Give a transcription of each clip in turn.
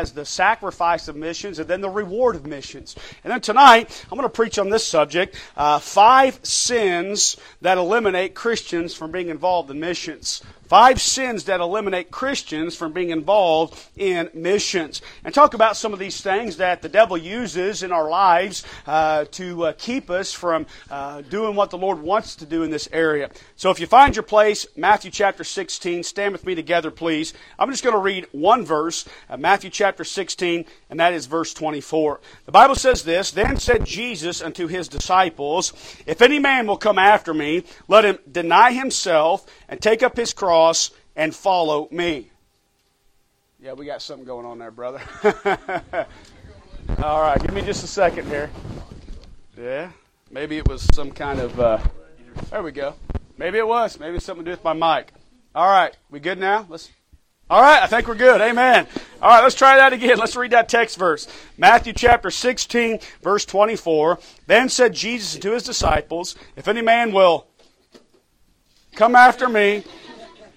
as the sacrifice of missions and then the reward of missions. And then tonight, I'm going to preach on this subject uh, five sins that eliminate Christians from being involved in missions. Five sins that eliminate Christians from being involved in missions. And talk about some of these things that the devil uses in our lives uh, to uh, keep us from uh, doing what the Lord wants to do in this area. So if you find your place, Matthew chapter 16, stand with me together, please. I'm just going to read one verse, uh, Matthew chapter 16, and that is verse 24. The Bible says this Then said Jesus unto his disciples, If any man will come after me, let him deny himself and take up his cross and follow me. Yeah, we got something going on there, brother. All right, give me just a second here. Yeah, maybe it was some kind of. Uh, there we go. Maybe it was. Maybe it's something to do with my mic. All right, we good now? Let's. All right, I think we're good. Amen. All right, let's try that again. Let's read that text verse. Matthew chapter 16, verse 24. Then said Jesus to his disciples, If any man will Come after me.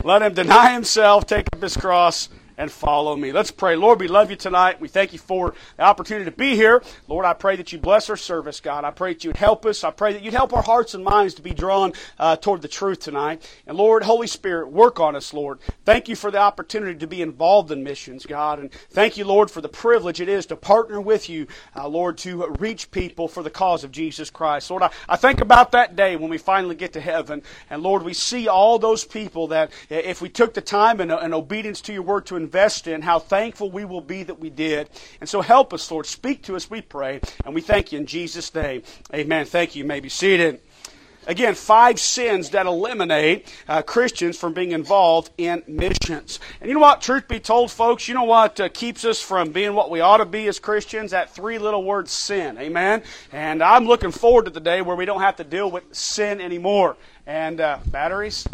Let him deny himself, take up his cross, and follow me. Let's pray. Lord, we love you tonight. We thank you for the opportunity to be here. Lord, I pray that you bless our service, God. I pray that you would help us. I pray that you'd help our hearts and minds to be drawn uh, toward the truth tonight. And Lord, Holy Spirit, work on us, Lord. Thank you for the opportunity to be involved in missions, God. And thank you, Lord, for the privilege it is to partner with you, uh, Lord, to reach people for the cause of Jesus Christ. Lord, I, I think about that day when we finally get to heaven. And Lord, we see all those people that if we took the time and, and obedience to your word to invest in, how thankful we will be that we did. And so help us, Lord. Speak to us, we pray. And we thank you in Jesus' name. Amen. Thank you. you may be seated. Again, five sins that eliminate uh, Christians from being involved in missions. And you know what? Truth be told, folks, you know what uh, keeps us from being what we ought to be as Christians? That three little word sin. Amen? And I'm looking forward to the day where we don't have to deal with sin anymore. And uh, batteries?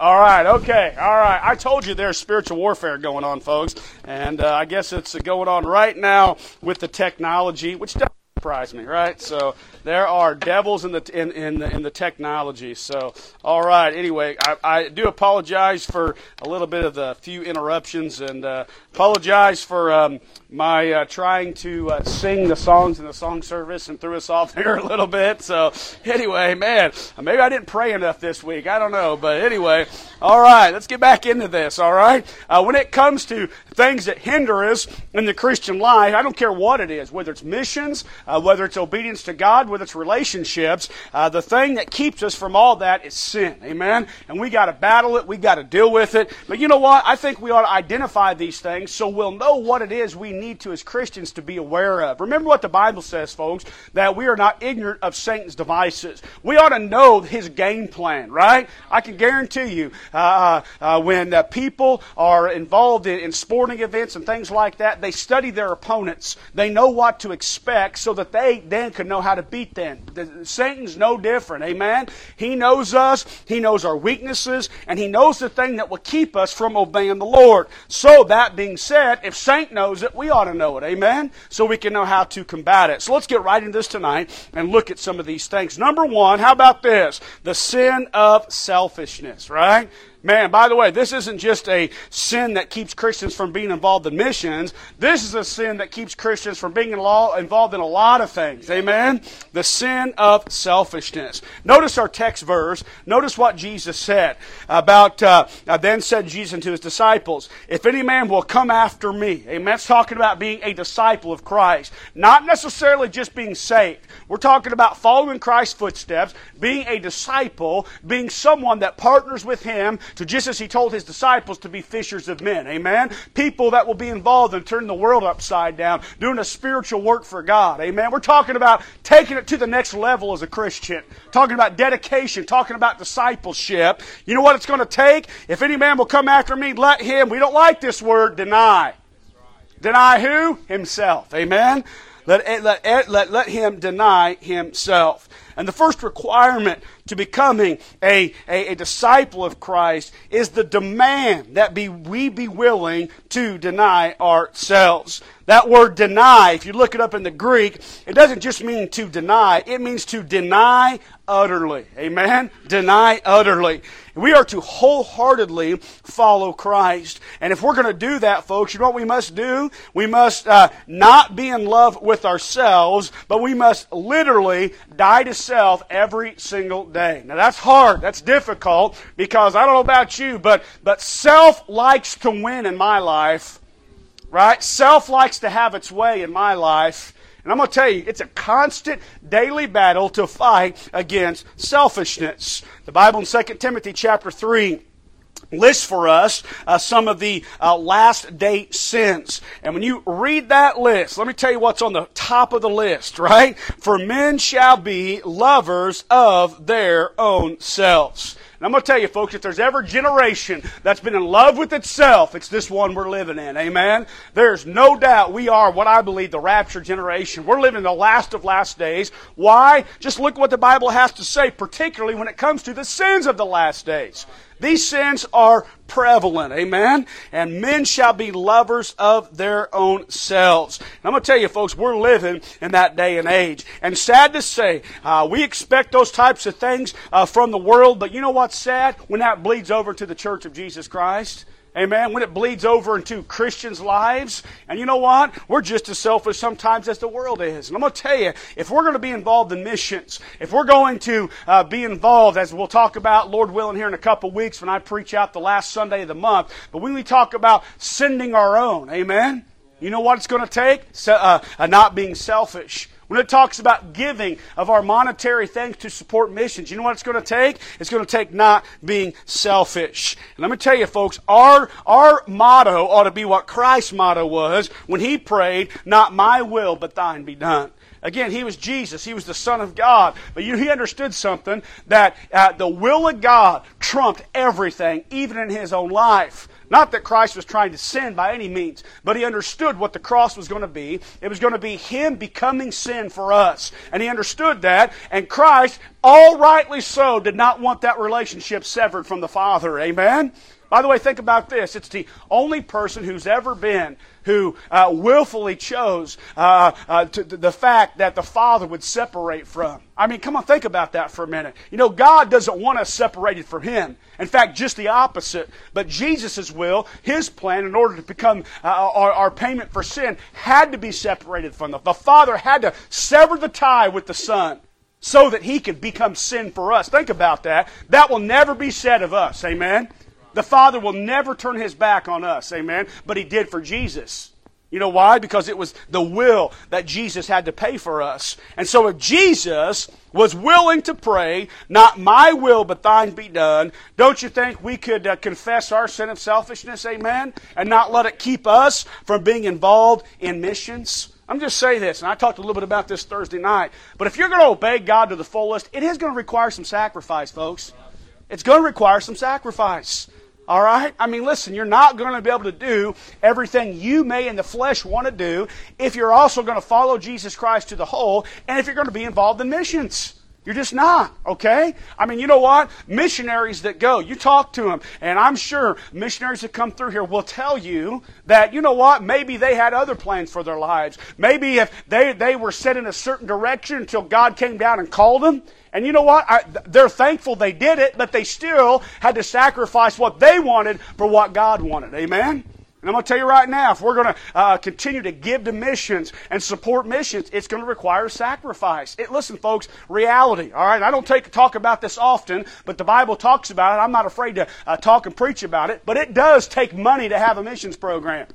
All right, okay, all right. I told you there's spiritual warfare going on, folks, and uh, I guess it's going on right now with the technology, which doesn't surprise me, right? So there are devils in the in in the, in the technology. So all right. Anyway, I, I do apologize for a little bit of the few interruptions, and uh, apologize for um, my uh, trying to uh, sing the songs in the song service and threw us off there a little bit. So, anyway, man, maybe I didn't pray enough this week. I don't know. But anyway, all right, let's get back into this, all right? Uh, when it comes to things that hinder us in the Christian life, I don't care what it is, whether it's missions, uh, whether it's obedience to God, whether it's relationships, uh, the thing that keeps us from all that is sin. Amen? And we got to battle it, we got to deal with it. But you know what? I think we ought to identify these things so we'll know what it is we need need to, as Christians, to be aware of. Remember what the Bible says, folks, that we are not ignorant of Satan's devices. We ought to know his game plan, right? I can guarantee you, uh, uh, uh, when uh, people are involved in, in sporting events and things like that, they study their opponents. They know what to expect so that they then could know how to beat them. The, Satan's no different, amen? He knows us, he knows our weaknesses, and he knows the thing that will keep us from obeying the Lord. So, that being said, if Satan knows it, we ought to know it. Amen? So we can know how to combat it. So let's get right into this tonight and look at some of these things. Number one, how about this? The sin of selfishness, right? Man, by the way, this isn't just a sin that keeps Christians from being involved in missions. This is a sin that keeps Christians from being involved in a lot of things. Amen? The sin of selfishness. Notice our text verse. Notice what Jesus said about, uh, uh, then said Jesus to his disciples, If any man will come after me. Amen? That's talking about being a disciple of Christ. Not necessarily just being saved. We're talking about following Christ's footsteps, being a disciple, being someone that partners with him to just as he told his disciples to be fishers of men. Amen? People that will be involved in turning the world upside down, doing a spiritual work for God. Amen? We're talking about taking it to the next level as a Christian. Talking about dedication, talking about discipleship. You know what it's going to take? If any man will come after me, let him, we don't like this word, deny. Deny who? Himself. Amen? Let, let, let, let him deny himself. And the first requirement to becoming a, a, a, disciple of Christ is the demand that be, we be willing to deny ourselves. That word deny, if you look it up in the Greek, it doesn't just mean to deny, it means to deny utterly. Amen? Deny utterly. We are to wholeheartedly follow Christ. And if we're going to do that, folks, you know what we must do? We must uh, not be in love with ourselves, but we must literally die to every single day. Now that's hard. That's difficult because I don't know about you, but, but self likes to win in my life right? Self likes to have its way in my life. And I'm going to tell you, it's a constant daily battle to fight against selfishness. The Bible in 2 Timothy chapter 3 lists for us uh, some of the uh, last day sins. And when you read that list, let me tell you what's on the top of the list, right? For men shall be lovers of their own selves. And I'm going to tell you, folks, if there's ever a generation that's been in love with itself, it's this one we're living in. Amen? There's no doubt we are what I believe the rapture generation. We're living the last of last days. Why? Just look what the Bible has to say, particularly when it comes to the sins of the last days. These sins are prevalent. Amen? And men shall be lovers of their own selves. And I'm going to tell you, folks, we're living in that day and age. And sad to say, uh, we expect those types of things uh, from the world, but you know what's sad? When that bleeds over to the church of Jesus Christ. Amen. When it bleeds over into Christians' lives. And you know what? We're just as selfish sometimes as the world is. And I'm going to tell you, if we're going to be involved in missions, if we're going to uh, be involved, as we'll talk about, Lord willing, here in a couple weeks when I preach out the last Sunday of the month, but when we talk about sending our own, amen? You know what it's going to take? So, uh, uh, not being selfish. When it talks about giving of our monetary things to support missions, you know what it's going to take? It's going to take not being selfish. And let me tell you, folks, our, our motto ought to be what Christ's motto was when he prayed, Not my will, but thine be done. Again, he was Jesus. He was the Son of God. But you, he understood something that uh, the will of God trumped everything, even in his own life. Not that Christ was trying to sin by any means, but he understood what the cross was going to be. It was going to be him becoming sin for us. And he understood that. And Christ, all rightly so, did not want that relationship severed from the Father. Amen? By the way, think about this. It's the only person who's ever been who uh, willfully chose uh, uh, to, the fact that the Father would separate from. I mean, come on, think about that for a minute. You know, God doesn't want us separated from Him. In fact, just the opposite. But Jesus' will, His plan, in order to become uh, our, our payment for sin, had to be separated from the, the Father had to sever the tie with the Son so that he could become sin for us. Think about that. That will never be said of us. Amen. The Father will never turn his back on us, amen, but he did for Jesus. You know why? Because it was the will that Jesus had to pay for us. And so if Jesus was willing to pray, not my will but thine be done, don't you think we could uh, confess our sin of selfishness, amen, and not let it keep us from being involved in missions? I'm just saying this, and I talked a little bit about this Thursday night, but if you're going to obey God to the fullest, it is going to require some sacrifice, folks. It's going to require some sacrifice. All right? I mean, listen, you're not going to be able to do everything you may in the flesh want to do if you're also going to follow Jesus Christ to the whole and if you're going to be involved in missions. You're just not, okay? I mean, you know what? Missionaries that go, you talk to them, and I'm sure missionaries that come through here will tell you that, you know what? Maybe they had other plans for their lives. Maybe if they, they were set in a certain direction until God came down and called them, and you know what? I, they're thankful they did it, but they still had to sacrifice what they wanted for what God wanted. Amen? And I'm going to tell you right now, if we're going to uh, continue to give to missions and support missions, it's going to require sacrifice. It, listen, folks, reality. All right, I don't take talk about this often, but the Bible talks about it. I'm not afraid to uh, talk and preach about it, but it does take money to have a missions program.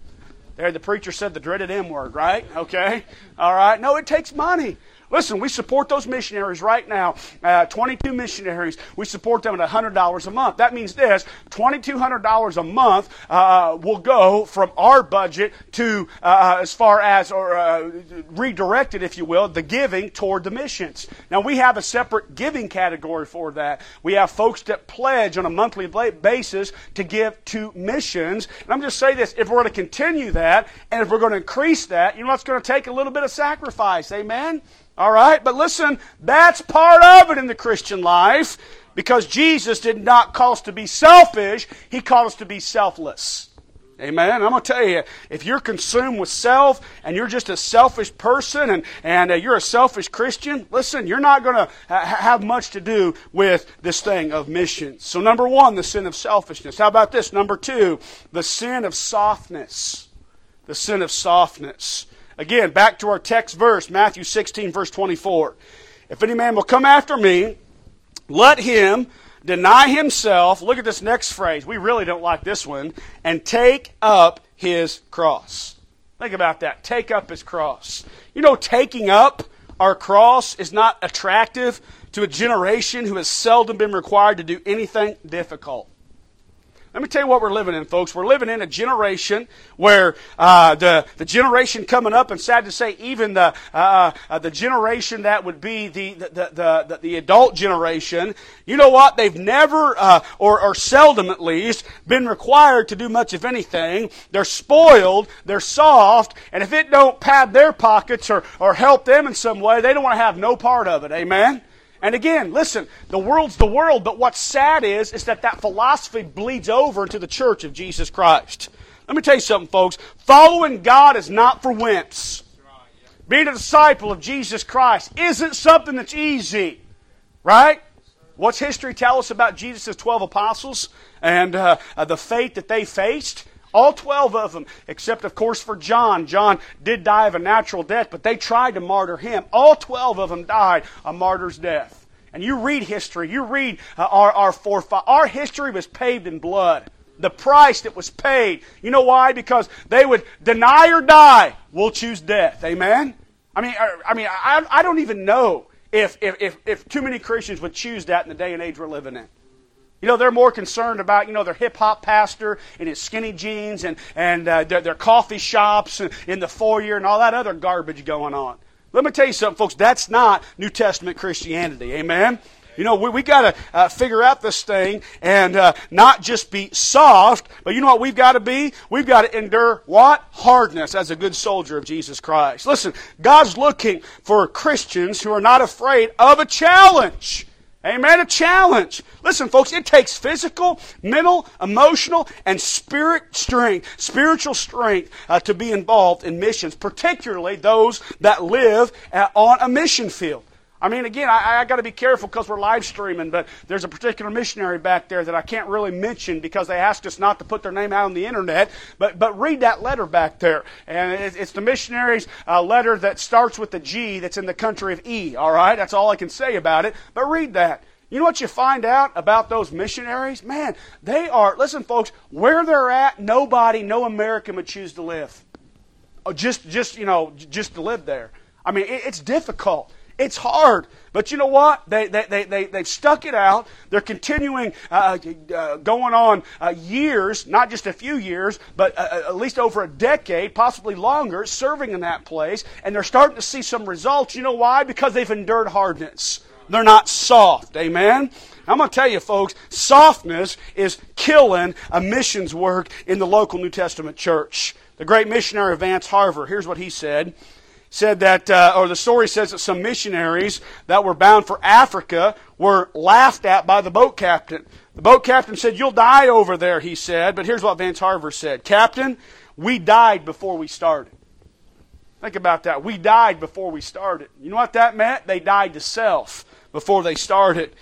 There, the preacher said the dreaded M word, right? Okay, all right. No, it takes money. Listen, we support those missionaries right now. Uh, 22 missionaries. We support them at $100 a month. That means this $2,200 a month uh, will go from our budget to, uh, as far as, or uh, redirected, if you will, the giving toward the missions. Now, we have a separate giving category for that. We have folks that pledge on a monthly basis to give to missions. And I'm just saying this if we're going to continue that, and if we're going to increase that, you know, it's going to take a little bit of sacrifice. Amen? All right? But listen, that's part of it in the Christian life because Jesus did not call us to be selfish, He called us to be selfless. Amen. I'm going to tell you, if you're consumed with self and you're just a selfish person and, and uh, you're a selfish Christian, listen, you're not going to ha- have much to do with this thing of missions. So, number one, the sin of selfishness. How about this? Number two, the sin of softness. The sin of softness. Again, back to our text verse, Matthew 16, verse 24. If any man will come after me, let him deny himself. Look at this next phrase. We really don't like this one. And take up his cross. Think about that. Take up his cross. You know, taking up our cross is not attractive to a generation who has seldom been required to do anything difficult. Let me tell you what we're living in, folks. We're living in a generation where uh, the, the generation coming up, and sad to say, even the, uh, uh, the generation that would be the, the, the, the, the adult generation, you know what? They've never, uh, or, or seldom at least, been required to do much of anything. They're spoiled, they're soft, and if it don't pad their pockets or, or help them in some way, they don't want to have no part of it. Amen? And again, listen, the world's the world, but what's sad is, is that that philosophy bleeds over into the church of Jesus Christ. Let me tell you something, folks. Following God is not for wimps. Being a disciple of Jesus Christ isn't something that's easy, right? What's history tell us about Jesus' 12 apostles and uh, uh, the fate that they faced? All 12 of them, except of course for John. John did die of a natural death, but they tried to martyr him. All 12 of them died a martyr's death. And you read history, you read uh, our, our forefathers. Our history was paved in blood. The price that was paid. You know why? Because they would deny or die. We'll choose death. Amen? I mean, I, I mean, I, I don't even know if, if, if, if too many Christians would choose that in the day and age we're living in. You know, they're more concerned about, you know, their hip hop pastor and his skinny jeans and, and uh, their, their coffee shops in the foyer and all that other garbage going on. Let me tell you something, folks. That's not New Testament Christianity. Amen? You know, we, we got to uh, figure out this thing and uh, not just be soft, but you know what we've got to be? We've got to endure what? Hardness as a good soldier of Jesus Christ. Listen, God's looking for Christians who are not afraid of a challenge. Amen. A challenge. Listen, folks, it takes physical, mental, emotional, and spirit strength, spiritual strength uh, to be involved in missions, particularly those that live on a mission field. I mean, again, I, I got to be careful because we're live streaming, but there's a particular missionary back there that I can't really mention because they asked us not to put their name out on the internet. But, but read that letter back there. And it, it's the missionary's uh, letter that starts with the G that's in the country of E, all right? That's all I can say about it. But read that. You know what you find out about those missionaries? Man, they are, listen, folks, where they're at, nobody, no American would choose to live. Oh, just, just, you know, just to live there. I mean, it, it's difficult. It's hard. But you know what? They, they, they, they, they've stuck it out. They're continuing uh, uh, going on uh, years, not just a few years, but uh, uh, at least over a decade, possibly longer, serving in that place. And they're starting to see some results. You know why? Because they've endured hardness. They're not soft. Amen? I'm going to tell you, folks, softness is killing a missions work in the local New Testament church. The great missionary Vance Havner, here's what he said said that, uh, or the story says that some missionaries that were bound for Africa were laughed at by the boat captain. The boat captain said, You'll die over there, he said. But here's what Vance Havner said Captain, we died before we started. Think about that. We died before we started. You know what that meant? They died to self before they started.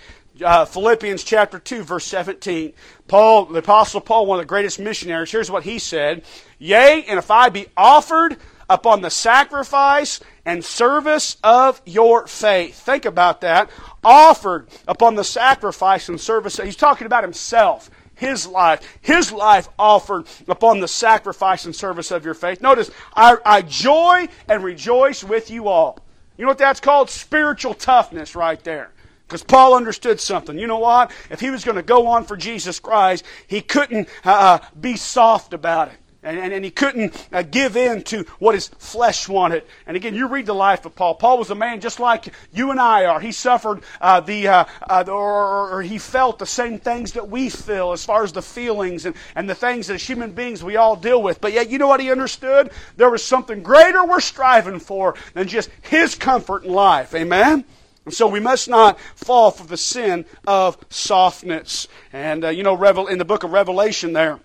Uh, Philippians chapter 2, verse 17. Paul, the Apostle Paul, one of the greatest missionaries, here's what he said Yea, and if I be offered upon the sacrifice and service of your faith. Think about that. Offered upon the sacrifice and service. He's talking about himself. His life, his life offered upon the sacrifice and service of your faith. Notice, I, I joy and rejoice with you all. You know what that's called? Spiritual toughness right there. Because Paul understood something. You know what? If he was going to go on for Jesus Christ, he couldn't uh, uh be soft about it. And, and, and, he couldn't uh, give in to what his flesh wanted. And again, you read the life of Paul. Paul was a man just like you and I are. He suffered uh, the, uh, uh or, or, he felt the same things that we feel as far as the feelings and, and the things as human beings we all deal with. But yet, you know what he understood? There was something greater we're striving for than just his comfort in life. Amen? And so we must not fall for the sin of softness. And, uh, you know, Revel in the book of Revelation there,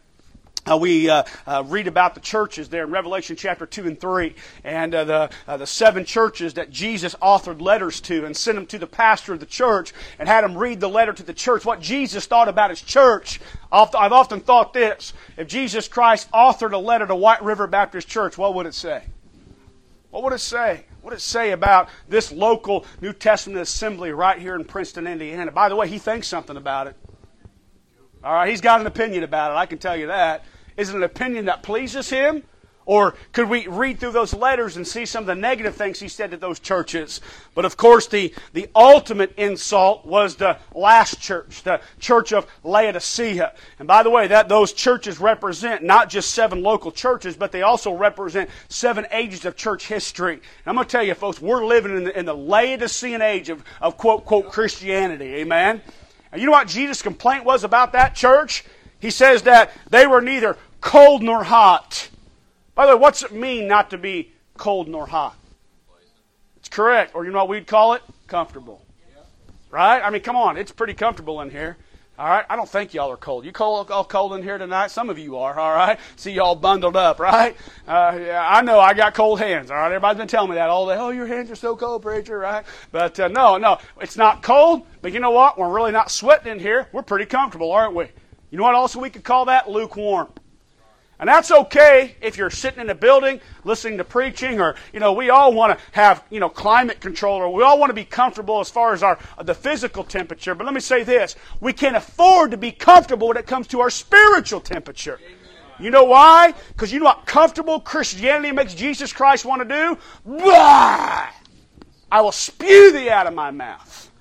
uh, we uh, uh, read about the churches there in Revelation chapter 2 and 3, and uh, the, uh, the seven churches that Jesus authored letters to and sent them to the pastor of the church and had him read the letter to the church, what Jesus thought about his church. I've often thought this if Jesus Christ authored a letter to White River Baptist Church, what would it say? What would it say? What would it say about this local New Testament assembly right here in Princeton, Indiana? By the way, he thinks something about it. All right, he's got an opinion about it, I can tell you that. Is it an opinion that pleases him? Or could we read through those letters and see some of the negative things he said to those churches? But of course, the, the ultimate insult was the last church, the church of Laodicea. And by the way, that those churches represent not just seven local churches, but they also represent seven ages of church history. And I'm going to tell you, folks, we're living in the, in the Laodicean age of, of quote, quote, Christianity. Amen? And you know what Jesus' complaint was about that church? He says that they were neither cold nor hot. By the way, what's it mean not to be cold nor hot? It's correct. Or you know what we'd call it? Comfortable. Right? I mean, come on. It's pretty comfortable in here. All right? I don't think y'all are cold. You cold, all cold in here tonight? Some of you are, all right? See y'all bundled up, right? Uh, yeah, I know I got cold hands, all right? Everybody's been telling me that all day. Oh, your hands are so cold, preacher, right? But uh, no, no. It's not cold, but you know what? We're really not sweating in here. We're pretty comfortable, aren't we? You know what also we could call that? Lukewarm. And that's okay if you're sitting in a building listening to preaching or, you know, we all want to have, you know, climate control or we all want to be comfortable as far as our, the physical temperature. But let me say this. We can't afford to be comfortable when it comes to our spiritual temperature. You know why? Because you know what comfortable Christianity makes Jesus Christ want to do? Blah! I will spew thee out of my mouth.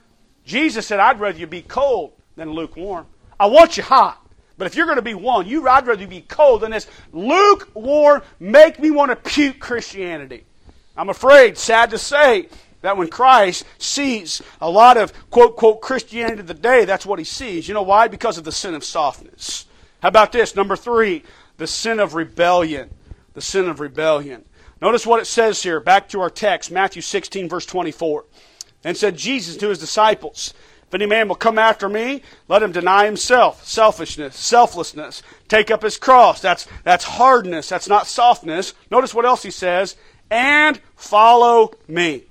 Jesus said, I'd rather you be cold than lukewarm. I want you hot. But if you're going to be one, you I'd rather you be cold than this lukewarm, make me want to puke Christianity. I'm afraid, sad to say, that when Christ sees a lot of quote quote Christianity of the day, that's what he sees. You know why? Because of the sin of softness. How about this? Number three, the sin of rebellion. The sin of rebellion. Notice what it says here, back to our text, Matthew 16, verse 24. And said Jesus to his disciples, if any man will come after me, let him deny himself. Selfishness, selflessness. Take up his cross. That's, that's hardness. That's not softness. Notice what else he says. And follow me.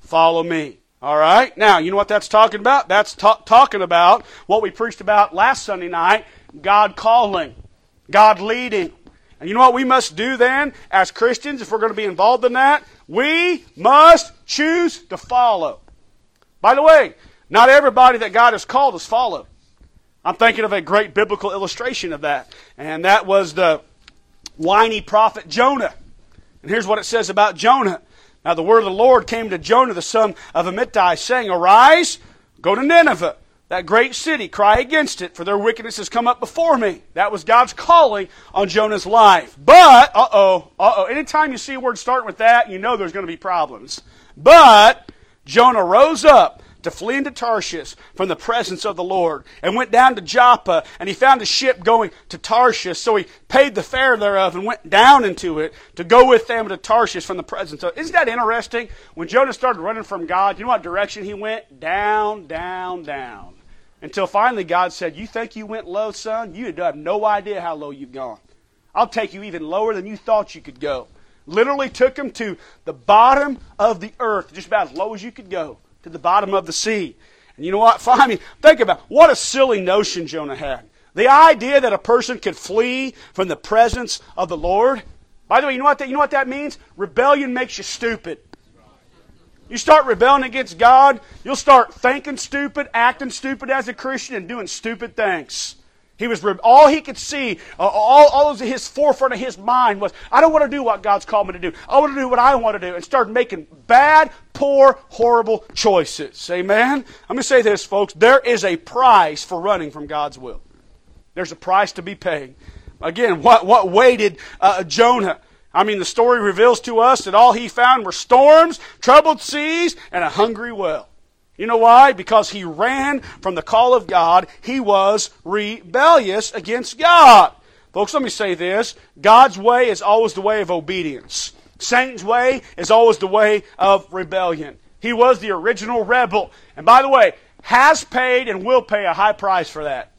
Follow me. All right? Now, you know what that's talking about? That's ta- talking about what we preached about last Sunday night God calling, God leading. And you know what we must do then as Christians if we're going to be involved in that? We must choose to follow. By the way, not everybody that God has called has followed. I'm thinking of a great biblical illustration of that, and that was the whiny prophet Jonah. And here's what it says about Jonah. Now the word of the Lord came to Jonah, the son of Amittai, saying, Arise, go to Nineveh, that great city, cry against it, for their wickedness has come up before me. That was God's calling on Jonah's life. But, uh oh, uh oh, anytime you see a word starting with that, you know there's going to be problems. But, Jonah rose up to flee into Tarshish from the presence of the Lord and went down to Joppa and he found a ship going to Tarshish. So he paid the fare thereof and went down into it to go with them to Tarshish from the presence of. Isn't that interesting? When Jonah started running from God, you know what direction he went? Down, down, down. Until finally God said, You think you went low, son? You have no idea how low you've gone. I'll take you even lower than you thought you could go. Literally took him to the bottom of the earth, just about as low as you could go to the bottom of the sea. And you know what? I mean, think about what a silly notion Jonah had. The idea that a person could flee from the presence of the Lord. By the way, you know what that, you know what that means? Rebellion makes you stupid. You start rebelling against God, you'll start thinking stupid, acting stupid as a Christian, and doing stupid things. He was all he could see, uh, all, all of his forefront of his mind was, I don't want to do what God's called me to do. I want to do what I want to do, and started making bad, poor, horrible choices. Amen. Let me say this, folks: there is a price for running from God's will. There's a price to be paid. Again, what what waited uh, Jonah? I mean, the story reveals to us that all he found were storms, troubled seas, and a hungry well. You know why? Because he ran from the call of God. He was rebellious against God. Folks, let me say this. God's way is always the way of obedience. Satan's way is always the way of rebellion. He was the original rebel. And by the way, has paid and will pay a high price for that.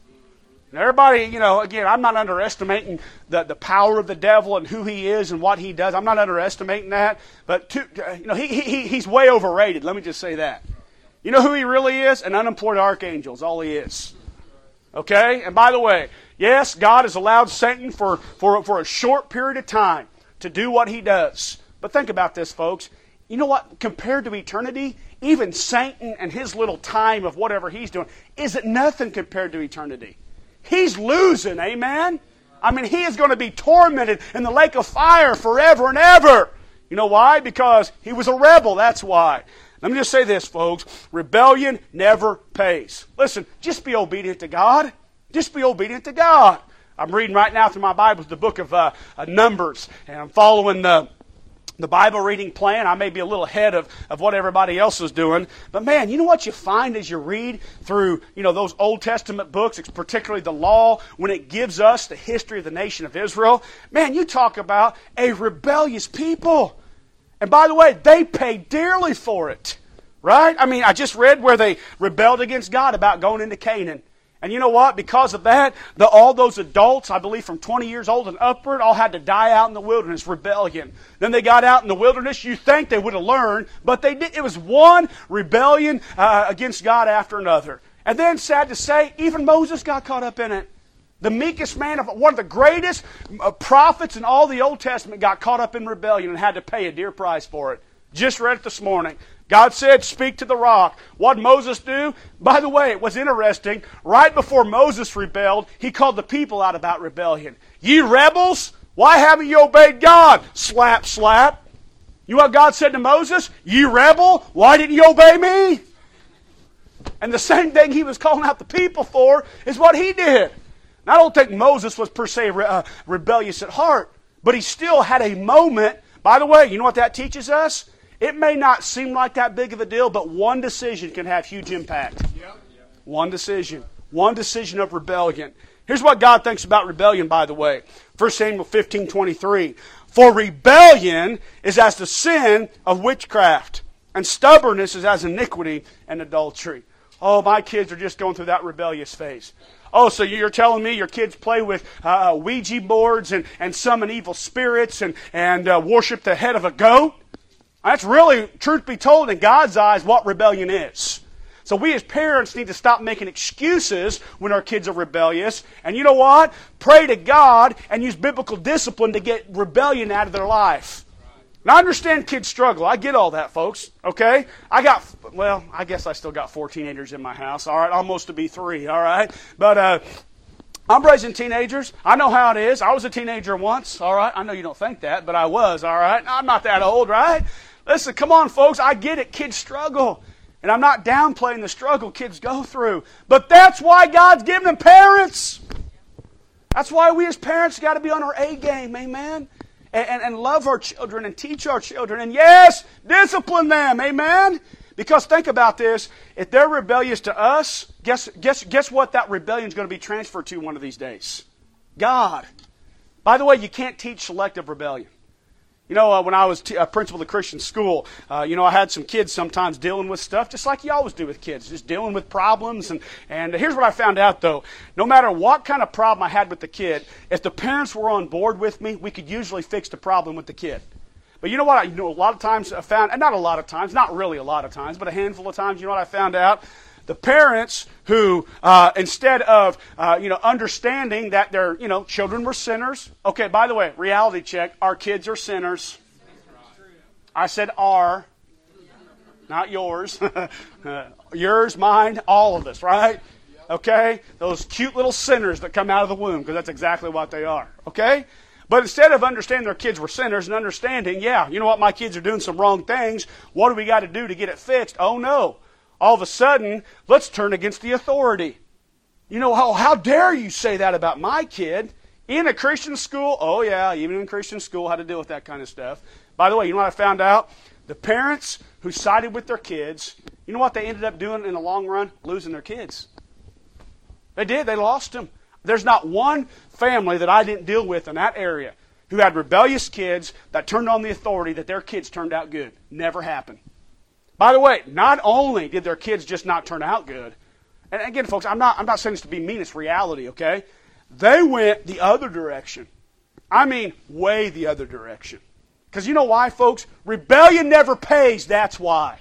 Everybody, you know, again, I'm not underestimating the, the power of the devil and who he is and what he does. I'm not underestimating that. But, to, you know, he, he, he's way overrated. Let me just say that. You know who he really is? An unemployed archangel is all he is. Okay? And by the way, yes, God has allowed Satan for, for, for a short period of time to do what he does. But think about this, folks. You know what? Compared to eternity, even Satan and his little time of whatever he's doing isn't nothing compared to eternity. He's losing, amen? I mean, he is going to be tormented in the lake of fire forever and ever. You know why? Because he was a rebel, that's why. Let me just say this, folks. Rebellion never pays. Listen, just be obedient to God. Just be obedient to God. I'm reading right now through my Bible the book of uh, uh, Numbers, and I'm following the the Bible reading plan. I may be a little ahead of, of what everybody else is doing. But man, you know what you find as you read through, you know, those Old Testament books, particularly the law, when it gives us the history of the nation of Israel? Man, you talk about a rebellious people. And by the way, they paid dearly for it. Right? I mean, I just read where they rebelled against God about going into Canaan. And you know what? Because of that, the, all those adults, I believe from 20 years old and upward, all had to die out in the wilderness, rebellion. Then they got out in the wilderness. You think they would have learned, but they did. It was one rebellion uh, against God after another. And then, sad to say, even Moses got caught up in it. The meekest man of one of the greatest uh, prophets in all the Old Testament got caught up in rebellion and had to pay a dear price for it. Just read it this morning. God said, Speak to the rock. What Moses do? By the way, it was interesting. Right before Moses rebelled, he called the people out about rebellion. Ye rebels, why haven't you obeyed God? Slap, slap. You know what God said to Moses? Ye rebel, why didn't you obey me? And the same thing he was calling out the people for is what he did. I don't think Moses was per se re- uh, rebellious at heart, but he still had a moment. By the way, you know what that teaches us? It may not seem like that big of a deal, but one decision can have huge impact. One decision. One decision of rebellion. Here's what God thinks about rebellion, by the way. 1 Samuel 15 23. For rebellion is as the sin of witchcraft, and stubbornness is as iniquity and adultery. Oh, my kids are just going through that rebellious phase. Oh, so you're telling me your kids play with uh, Ouija boards and, and summon evil spirits and, and uh, worship the head of a goat? That's really, truth be told, in God's eyes, what rebellion is. So we as parents need to stop making excuses when our kids are rebellious. And you know what? Pray to God and use biblical discipline to get rebellion out of their life. Now, I understand kids struggle. I get all that, folks. Okay? I got, well, I guess I still got four teenagers in my house. All right? Almost to be three. All right? But, uh, I'm raising teenagers. I know how it is. I was a teenager once. All right? I know you don't think that, but I was. All right? I'm not that old, right? Listen, come on, folks. I get it. Kids struggle. And I'm not downplaying the struggle kids go through. But that's why God's given them parents. That's why we as parents got to be on our A game. Amen and, and, love our children and teach our children. And yes, discipline them. Amen? Because think about this. If they're rebellious to us, guess, guess, guess what that rebellion is going to be transferred to one of these days? God. By the way, you can't teach selective rebellion. You know, uh, when I was t- a principal of the Christian school, uh, you know, I had some kids sometimes dealing with stuff just like you always do with kids, just dealing with problems. And, and here's what I found out, though. No matter what kind of problem I had with the kid, if the parents were on board with me, we could usually fix the problem with the kid. But you know what? I, you know, a lot of times I found, and not a lot of times, not really a lot of times, but a handful of times, you know what I found out? The parents who, uh, instead of, uh, you know, understanding that their, you know, children were sinners. Okay, by the way, reality check. Our kids are sinners. I said are, not yours. yours, mine, all of us, right? Okay? Those cute little sinners that come out of the womb, because that's exactly what they are. Okay? But instead of understanding their kids were sinners and understanding, yeah, you know what, my kids are doing some wrong things. What do we got to do to get it fixed? Oh no all of a sudden, let's turn against the authority. You know, how, how dare you say that about my kid? In a Christian school? Oh, yeah, even in Christian school, how to deal with that kind of stuff. By the way, you know what I found out? The parents who sided with their kids, you know what they ended up doing in the long run? Losing their kids. They did, they lost them. There's not one family that I didn't deal with in that area who had rebellious kids that turned on the authority that their kids turned out good. Never happened. By the way, not only did their kids just not turn out good, And again, folks, I'm not, I'm not saying this to be mean, it's reality, okay? They went the other direction. I mean, way the other direction. Because you know why, folks? Rebellion never pays, that's why.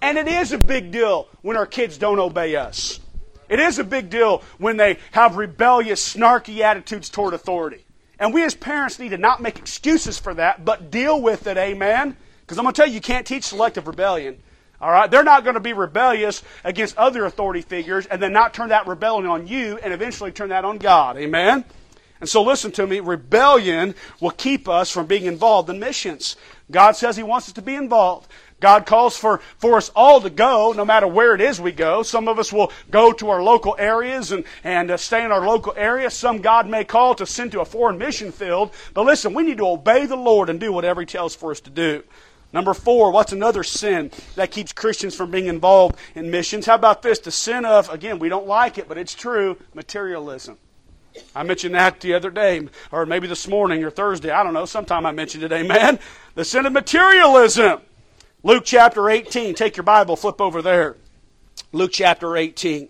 And it is a big deal when our kids don't obey us. It is a big deal when they have rebellious, snarky attitudes toward authority. And we as parents need to not make excuses for that, but deal with it, amen? Because I'm going to tell you, you can't teach selective rebellion. All right? They're not going to be rebellious against other authority figures and then not turn that rebellion on you and eventually turn that on God. Amen? And so listen to me, rebellion will keep us from being involved in missions. God says He wants us to be involved. God calls for, for us all to go, no matter where it is we go. Some of us will go to our local areas and, and uh, stay in our local area. Some God may call to send to a foreign mission field. But listen, we need to obey the Lord and do whatever He tells for us to do. Number four, what's another sin that keeps Christians from being involved in missions? How about this? The sin of, again, we don't like it, but it's true, materialism. I mentioned that the other day, or maybe this morning or Thursday. I don't know. Sometime I mentioned it. Amen. The sin of materialism. Luke chapter 18. Take your Bible, flip over there. Luke chapter 18.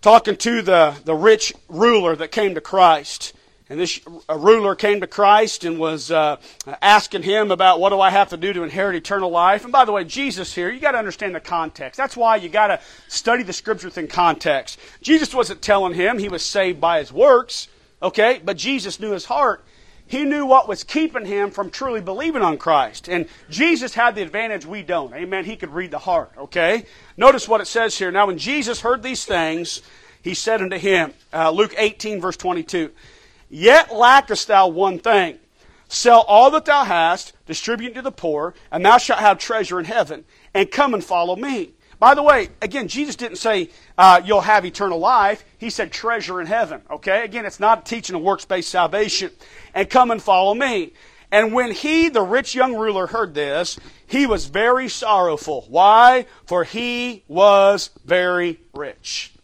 Talking to the, the rich ruler that came to Christ. And this ruler came to Christ and was uh, asking him about what do I have to do to inherit eternal life. And by the way, Jesus here, you got to understand the context. That's why you got to study the scriptures in context. Jesus wasn't telling him he was saved by his works, okay? But Jesus knew his heart. He knew what was keeping him from truly believing on Christ. And Jesus had the advantage we don't. Amen. He could read the heart, okay? Notice what it says here. Now, when Jesus heard these things, he said unto him, uh, Luke 18, verse 22, Yet lackest thou one thing. Sell all that thou hast, distribute to the poor, and thou shalt have treasure in heaven. And come and follow me. By the way, again, Jesus didn't say uh, you'll have eternal life. He said treasure in heaven. Okay? Again, it's not teaching a works based salvation. And come and follow me. And when he, the rich young ruler, heard this, he was very sorrowful. Why? For he was very rich.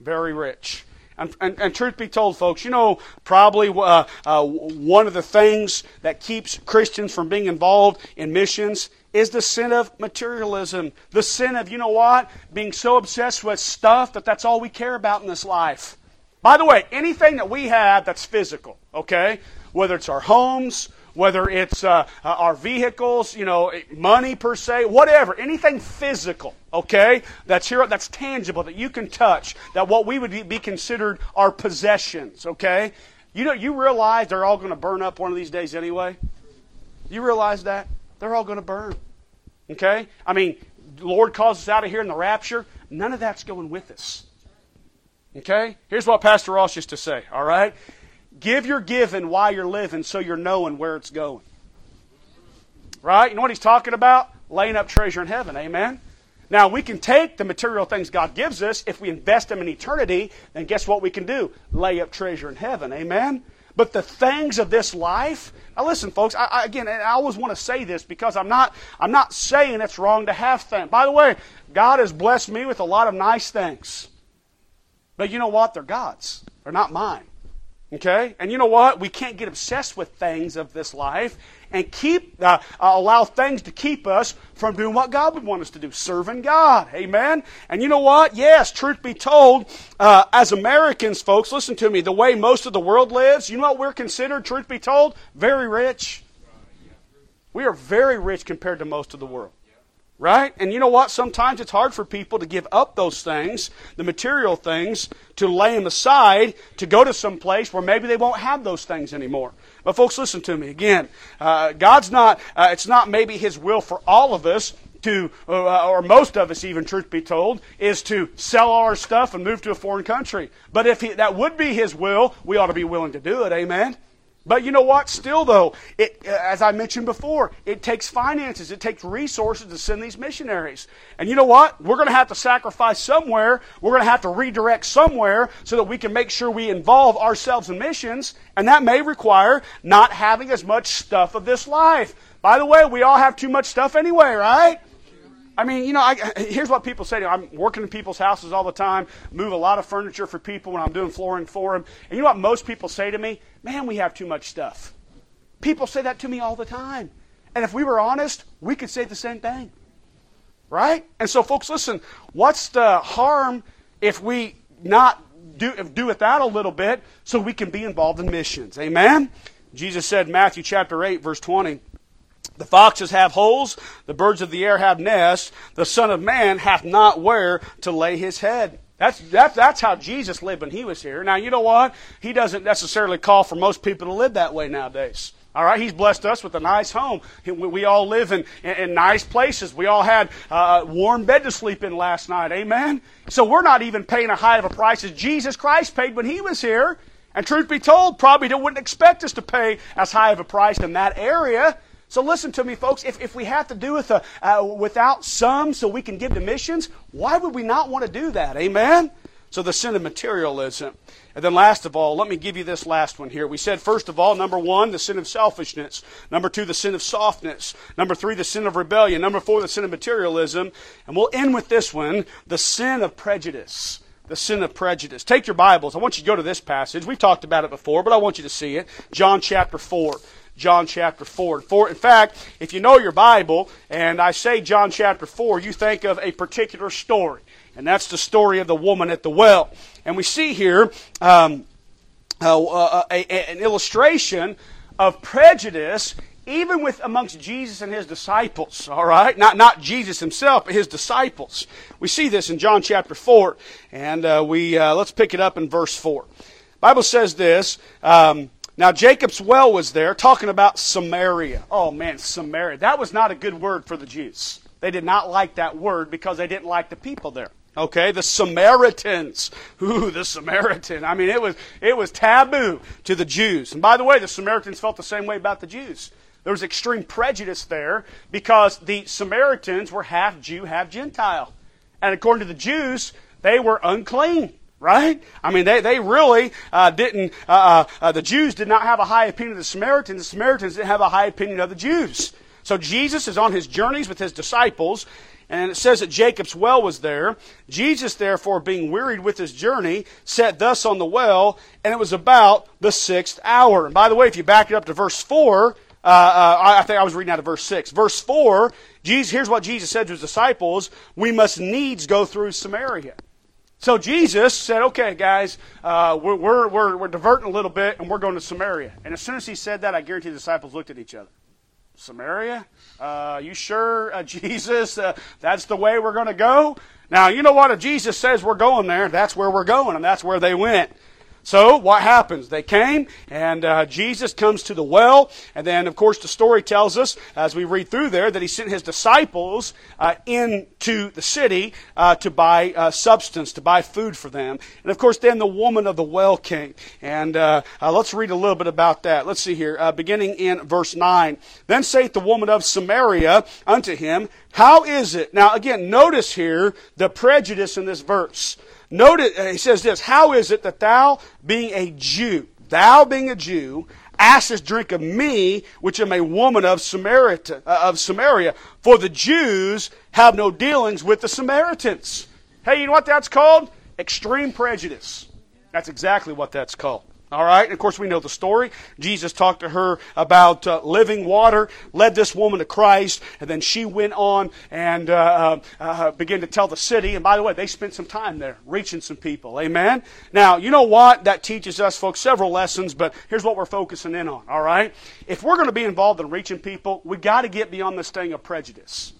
Very rich. And, and, and, truth be told, folks, you know, probably uh, uh, one of the things that keeps Christians from being involved in missions is the sin of materialism. The sin of, you know what, being so obsessed with stuff that that's all we care about in this life. By the way, anything that we have that's physical, okay, whether it's our homes, whether it's uh, uh, our vehicles, you know, money per se, whatever, anything physical, okay, that's here, that's tangible, that you can touch, that what we would be considered our possessions, okay? You know, you realize they're all going to burn up one of these days anyway? You realize that? They're all going to burn. Okay? I mean, Lord calls us out of here in the rapture. None of that's going with us. Okay? Here's what Pastor Ross used to say, all right? Give your giving while you're living so you're knowing where it's going. Right? You know what he's talking about? Laying up treasure in heaven. Amen? Now, we can take the material things God gives us. If we invest them in eternity, then guess what we can do? Lay up treasure in heaven. Amen? But the things of this life, now listen, folks, I, I, again, I always want to say this because I'm not, I'm not saying it's wrong to have things. By the way, God has blessed me with a lot of nice things. But you know what? They're God's. They're not mine. Okay? And you know what? We can't get obsessed with things of this life and keep uh, uh, allow things to keep us from doing what God would want us to do, serving God. Amen. And you know what? Yes, truth be told, uh, as Americans, folks, listen to me. The way most of the world lives, you know what we're considered? Truth be told, very rich. We are very rich compared to most of the world. Right? And you know what? Sometimes it's hard for people to give up those things, the material things, to lay them aside, to go to some place where maybe they won't have those things anymore. But folks, listen to me again. Uh, God's not, uh, it's not maybe His will for all of us to, uh, or most of us even, truth be told, is to sell all our stuff and move to a foreign country. But if he, that would be His will, we ought to be willing to do it. Amen? But you know what? Still, though, it, uh, as I mentioned before, it takes finances, it takes resources to send these missionaries. And you know what? We're going to have to sacrifice somewhere. We're going to have to redirect somewhere so that we can make sure we involve ourselves in missions. And that may require not having as much stuff of this life. By the way, we all have too much stuff anyway, right? I mean, you know, I, here's what people say to me. I'm working in people's houses all the time, move a lot of furniture for people when I'm doing flooring for them. And you know what most people say to me? Man, we have too much stuff. People say that to me all the time. And if we were honest, we could say the same thing. Right? And so, folks, listen, what's the harm if we not do, do it that a little bit so we can be involved in missions? Amen? Jesus said, Matthew chapter 8, verse 20, the foxes have holes, the birds of the air have nests, the Son of Man hath not where to lay his head. That's, that's, that's how Jesus lived when he was here. Now, you know what? He doesn't necessarily call for most people to live that way nowadays. All right, he's blessed us with a nice home. We all live in, in, in nice places. We all had uh, a warm bed to sleep in last night. Amen? So we're not even paying a high of a price as Jesus Christ paid when he was here. And truth be told, probably wouldn't expect us to pay as high of a price in that area. So listen to me, folks. If, if we have to do with a, uh, without some so we can give to missions, why would we not want to do that? Amen? So the sin of materialism. And then last of all, let me give you this last one here. We said, first of all, number one, the sin of selfishness. Number two, the sin of softness. Number three, the sin of rebellion. Number four, the sin of materialism. And we'll end with this one, the sin of prejudice the sin of prejudice. Take your Bibles. I want you to go to this passage. We've talked about it before, but I want you to see it. John chapter 4. John chapter 4. For, in fact, if you know your Bible, and I say John chapter 4, you think of a particular story. And that's the story of the woman at the well. And we see here um, uh, uh, a, a, an illustration of prejudice even with amongst Jesus and his disciples, all right? Not, not Jesus himself, but his disciples. We see this in John chapter 4, and uh, we, uh, let's pick it up in verse 4. Bible says this, um, now Jacob's well was there, talking about Samaria. Oh man, Samaria. That was not a good word for the Jews. They did not like that word because they didn't like the people there. Okay, the Samaritans. Ooh, the Samaritan. I mean, it was it was taboo to the Jews. And by the way, the Samaritans felt the same way about the Jews. There was extreme prejudice there because the Samaritans were half Jew, half Gentile. And according to the Jews, they were unclean right? I mean, they, they really uh, didn't, uh, uh, uh, the Jews did not have a high opinion of the Samaritans. The Samaritans didn't have a high opinion of the Jews. So Jesus is on his journeys with his disciples, and it says that Jacob's well was there. Jesus, therefore, being wearied with his journey, sat thus on the well, and it was about the sixth hour. And by the way, if you back it up to verse 4, uh, uh, I think I was reading out of verse 6. Verse 4, Jesus, here's what Jesus said to his disciples We must needs go through Samaria. So Jesus said, okay, guys, uh, we're, we're, we're, diverting a little bit and we're going to Samaria. And as soon as he said that, I guarantee the disciples looked at each other. Samaria? Uh, you sure, uh, Jesus, uh, that's the way we're going to go? Now, you know what? If Jesus says we're going there, that's where we're going, and that's where they went. So what happens? They came, and uh, Jesus comes to the well, and then, of course, the story tells us, as we read through there, that he sent his disciples uh, into the city uh, to buy uh, substance, to buy food for them. And of course, then the woman of the well came. And uh, uh, let's read a little bit about that. Let's see here, beginning in verse 9. Then saith the woman of Samaria unto him, How is it? Now, again, notice here the prejudice in this verse. Notice, uh, he says this How is it that thou, being a Jew, thou being a Jew, askest drink of me, which am a woman of Samaria, uh, of Samaria? For the Jews have no dealings with the Samaritans. Hey, you know what that's called? Extreme prejudice. That's exactly what that's called. All right, and of course we know the story. Jesus talked to her about uh, living water, led this woman to Christ, and then she went on and uh, uh, uh, began to tell the city. And by the way, they spent some time there reaching some people. Amen. Now, you know what? That teaches us, folks, several lessons, but here's what we're focusing in on. All right, if we're going to be involved in reaching people, we got to get beyond this thing of prejudice.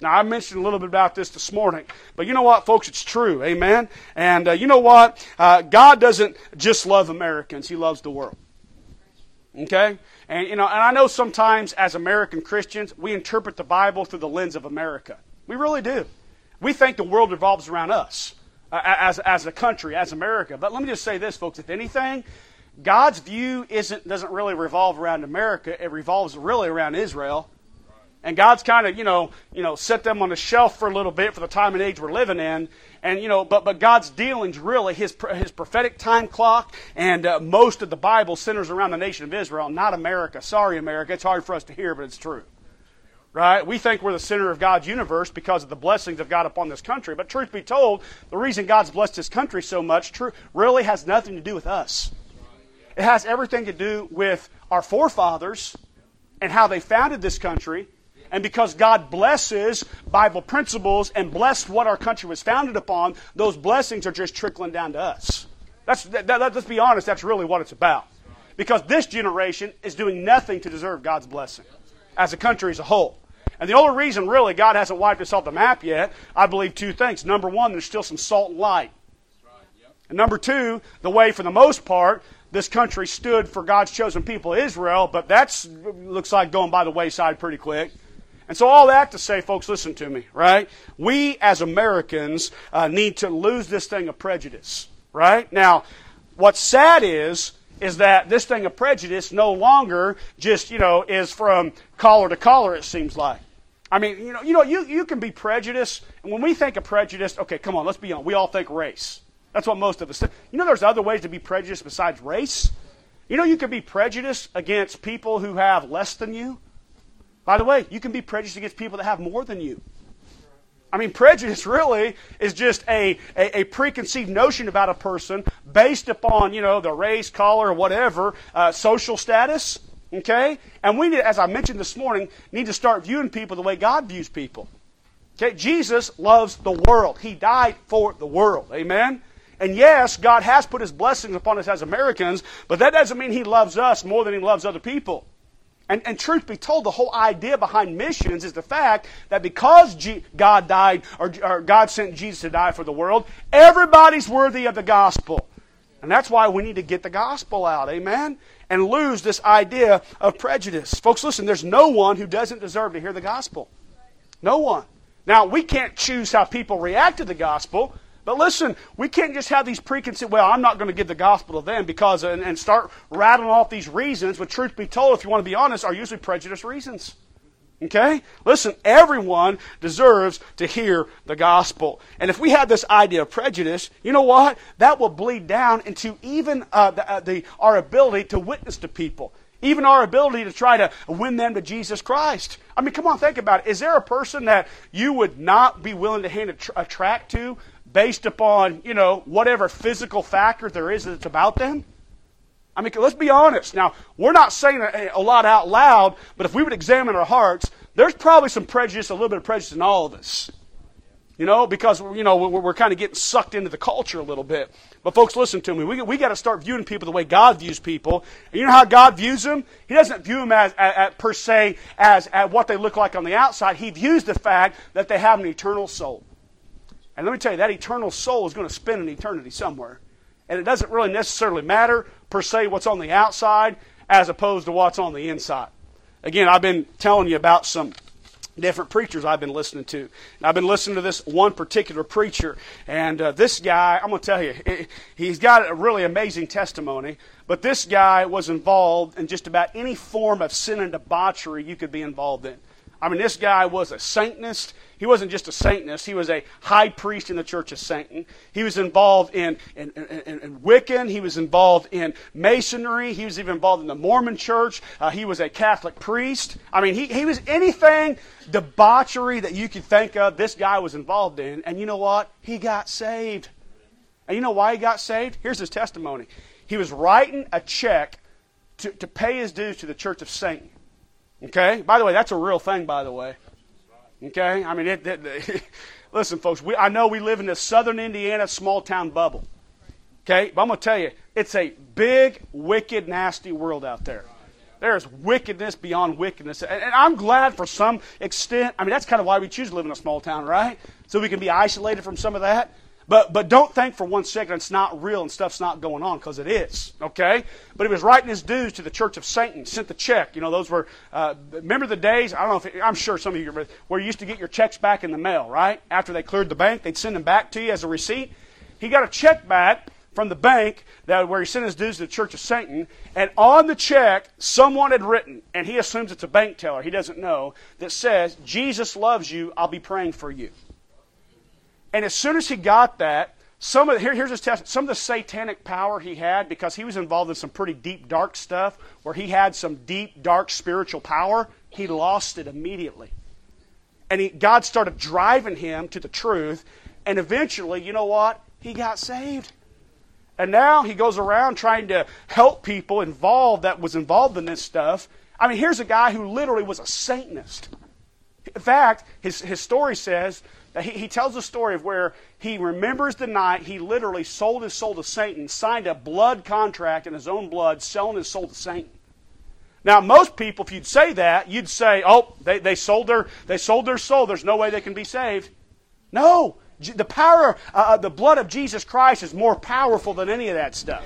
Now, I mentioned a little bit about this this morning, but you know what, folks? It's true. Amen? And uh, you know what? Uh, God doesn't just love Americans, He loves the world. Okay? And, you know, and I know sometimes as American Christians, we interpret the Bible through the lens of America. We really do. We think the world revolves around us uh, as, as a country, as America. But let me just say this, folks. If anything, God's view isn't, doesn't really revolve around America, it revolves really around Israel and God's kind of, you know, you know, set them on the shelf for a little bit for the time and age we're living in. And, you know, but, but God's dealings really, his, his prophetic time clock and uh, most of the Bible centers around the nation of Israel, not America. Sorry, America. It's hard for us to hear, but it's true. Right? We think we're the center of God's universe because of the blessings of God upon this country. But truth be told, the reason God's blessed this country so much true, really has nothing to do with us. It has everything to do with our forefathers and how they founded this country And because God blesses Bible principles and blessed what our country was founded upon, those blessings are just trickling down to us. That's, that, that, let's be honest, that's really what it's about. Because this generation is doing nothing to deserve God's blessing as a country as a whole. And the only reason, really, God hasn't wiped us off the map yet, I believe two things. Number one, there's still some salt and light. And number two, the way, for the most part, this country stood for God's chosen people, Israel, but that looks like going by the wayside pretty quick. And so, all that to say, folks, listen to me, right? We as Americans uh, need to lose this thing of prejudice, right? Now, what's sad is, is that this thing of prejudice no longer just, you know, is from collar to collar, it seems like. I mean, you know, you know, you, you can be prejudiced, and when we think of prejudice, okay, come on, let's be honest, we all think race. That's what most of us think. You know, there's other ways to be prejudiced besides race. You know, you can be prejudiced against people who have less than you. By the way, you can be prejudiced against people that have more than you. I mean, prejudice really is just a, a, a, preconceived notion about a person based upon, you know, the race, color, whatever, uh, social status. Okay? And we need, as I mentioned this morning, need to start viewing people the way God views people. Okay? Jesus loves the world. He died for the world. Amen? And yes, God has put His blessings upon us as Americans, but that doesn't mean He loves us more than He loves other people. And, and truth be told, the whole idea behind missions is the fact that because G- God died, or, or God sent Jesus to die for the world, everybody's worthy of the gospel. And that's why we need to get the gospel out, amen? And lose this idea of prejudice. Folks, listen, there's no one who doesn't deserve to hear the gospel. No one. Now, we can't choose how people react to the gospel, but listen, we can't just have these preconceived, well, I'm not going to give the gospel to them because, and, and start rattling off these reasons, but truth be told, if you want to be honest, are usually prejudiced reasons. Okay? Listen, everyone deserves to hear the gospel. And if we have this idea of prejudice, you know what? That will bleed down into even uh, the, uh, the, our ability to witness to people. Even our ability to try to win them to Jesus Christ. I mean, come on, think about it. Is there a person that you would not be willing to hand a, tr- a tract to based upon, you know, whatever physical factor there is that's about them? I mean, let's be honest. Now, we're not saying a, a lot out loud, but if we would examine our hearts, there's probably some prejudice, a little bit of prejudice in all of us. You know, because, you know, we're, we're kind of getting sucked into the culture a little bit. But folks, listen to me. We, we got to start viewing people the way God views people. And you know how God views them? He doesn't view them as, as, as per se as, as what they look like on the outside. He views the fact that they have an eternal soul. And let me tell you, that eternal soul is going to spend an eternity somewhere. And it doesn't really necessarily matter, per se, what's on the outside as opposed to what's on the inside. Again, I've been telling you about some different preachers I've been listening to. And I've been listening to this one particular preacher, and uh, this guy, I'm going to tell you, he's got a really amazing testimony. But this guy was involved in just about any form of sin and debauchery you could be involved in. I mean, this guy was a Satanist. He wasn't just a Satanist, he was a high priest in the Church of Satan. He was involved in, in, in, in Wiccan, he was involved in Masonry, he was even involved in the Mormon Church, uh, he was a Catholic priest. I mean, he, he was anything debauchery that you could think of, this guy was involved in. And you know what? He got saved. And you know why he got saved? Here's his testimony. He was writing a check to, to pay his dues to the Church of Satan. Okay? By the way, that's a real thing, by the way. Okay? I mean, it, it, it, listen, folks, we, I know we live in this southern Indiana small town bubble. Okay? But I'm going to tell you, it's a big, wicked, nasty world out there. There's wickedness beyond wickedness. And, and I'm glad for some extent. I mean, that's kind of why we choose to live in a small town, right? So we can be isolated from some of that. But, but don't think for one second it's not real and stuff's not going on, because it is, okay? But he was writing his dues to the Church of Satan, sent the check. You know, those were, uh, remember the days, I don't know if, it, I'm sure some of you remember, where you used to get your checks back in the mail, right? After they cleared the bank, they'd send them back to you as a receipt. He got a check back from the bank that where he sent his dues to the Church of Satan, and on the check, someone had written, and he assumes it's a bank teller, he doesn't know, that says, Jesus loves you, I'll be praying for you. And as soon as he got that, some of here, here's his test. Some of the satanic power he had because he was involved in some pretty deep, dark stuff where he had some deep, dark spiritual power. He lost it immediately, and he, God started driving him to the truth. And eventually, you know what? He got saved. And now he goes around trying to help people involved that was involved in this stuff. I mean, here's a guy who literally was a Satanist. In fact, his, his story says he, he tells a story of where he remembers the night he literally sold his soul to Satan, signed a blood contract in his own blood, selling his soul to Satan. Now, most people, if you'd say that, you'd say, oh, they, they, sold, their, they sold their soul. There's no way they can be saved. No. The power, uh, uh the blood of Jesus Christ is more powerful than any of that stuff.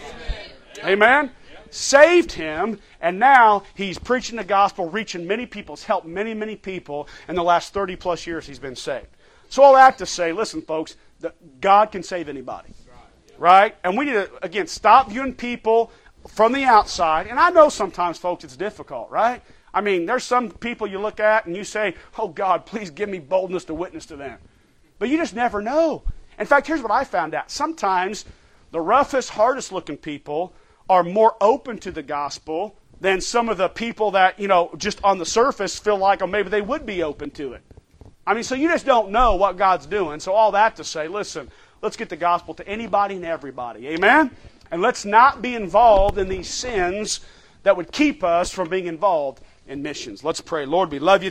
Amen? Amen? Saved him, and now he's preaching the gospel, reaching many people, has helped many, many people. In the last 30 plus years, he's been saved. So all that to say, listen, folks, God can save anybody. Right? And we need to, again, stop viewing people from the outside. And I know sometimes, folks, it's difficult, right? I mean, there's some people you look at and you say, Oh, God, please give me boldness to witness to them. But you just never know. In fact, here's what I found out. Sometimes the roughest, hardest looking people are more open to the gospel than some of the people that, you know, just on the surface feel like, or oh, maybe they would be open to it. I mean, so you just don't know what God's doing. So, all that to say, listen, let's get the gospel to anybody and everybody. Amen? And let's not be involved in these sins that would keep us from being involved in missions. Let's pray. Lord, we love you.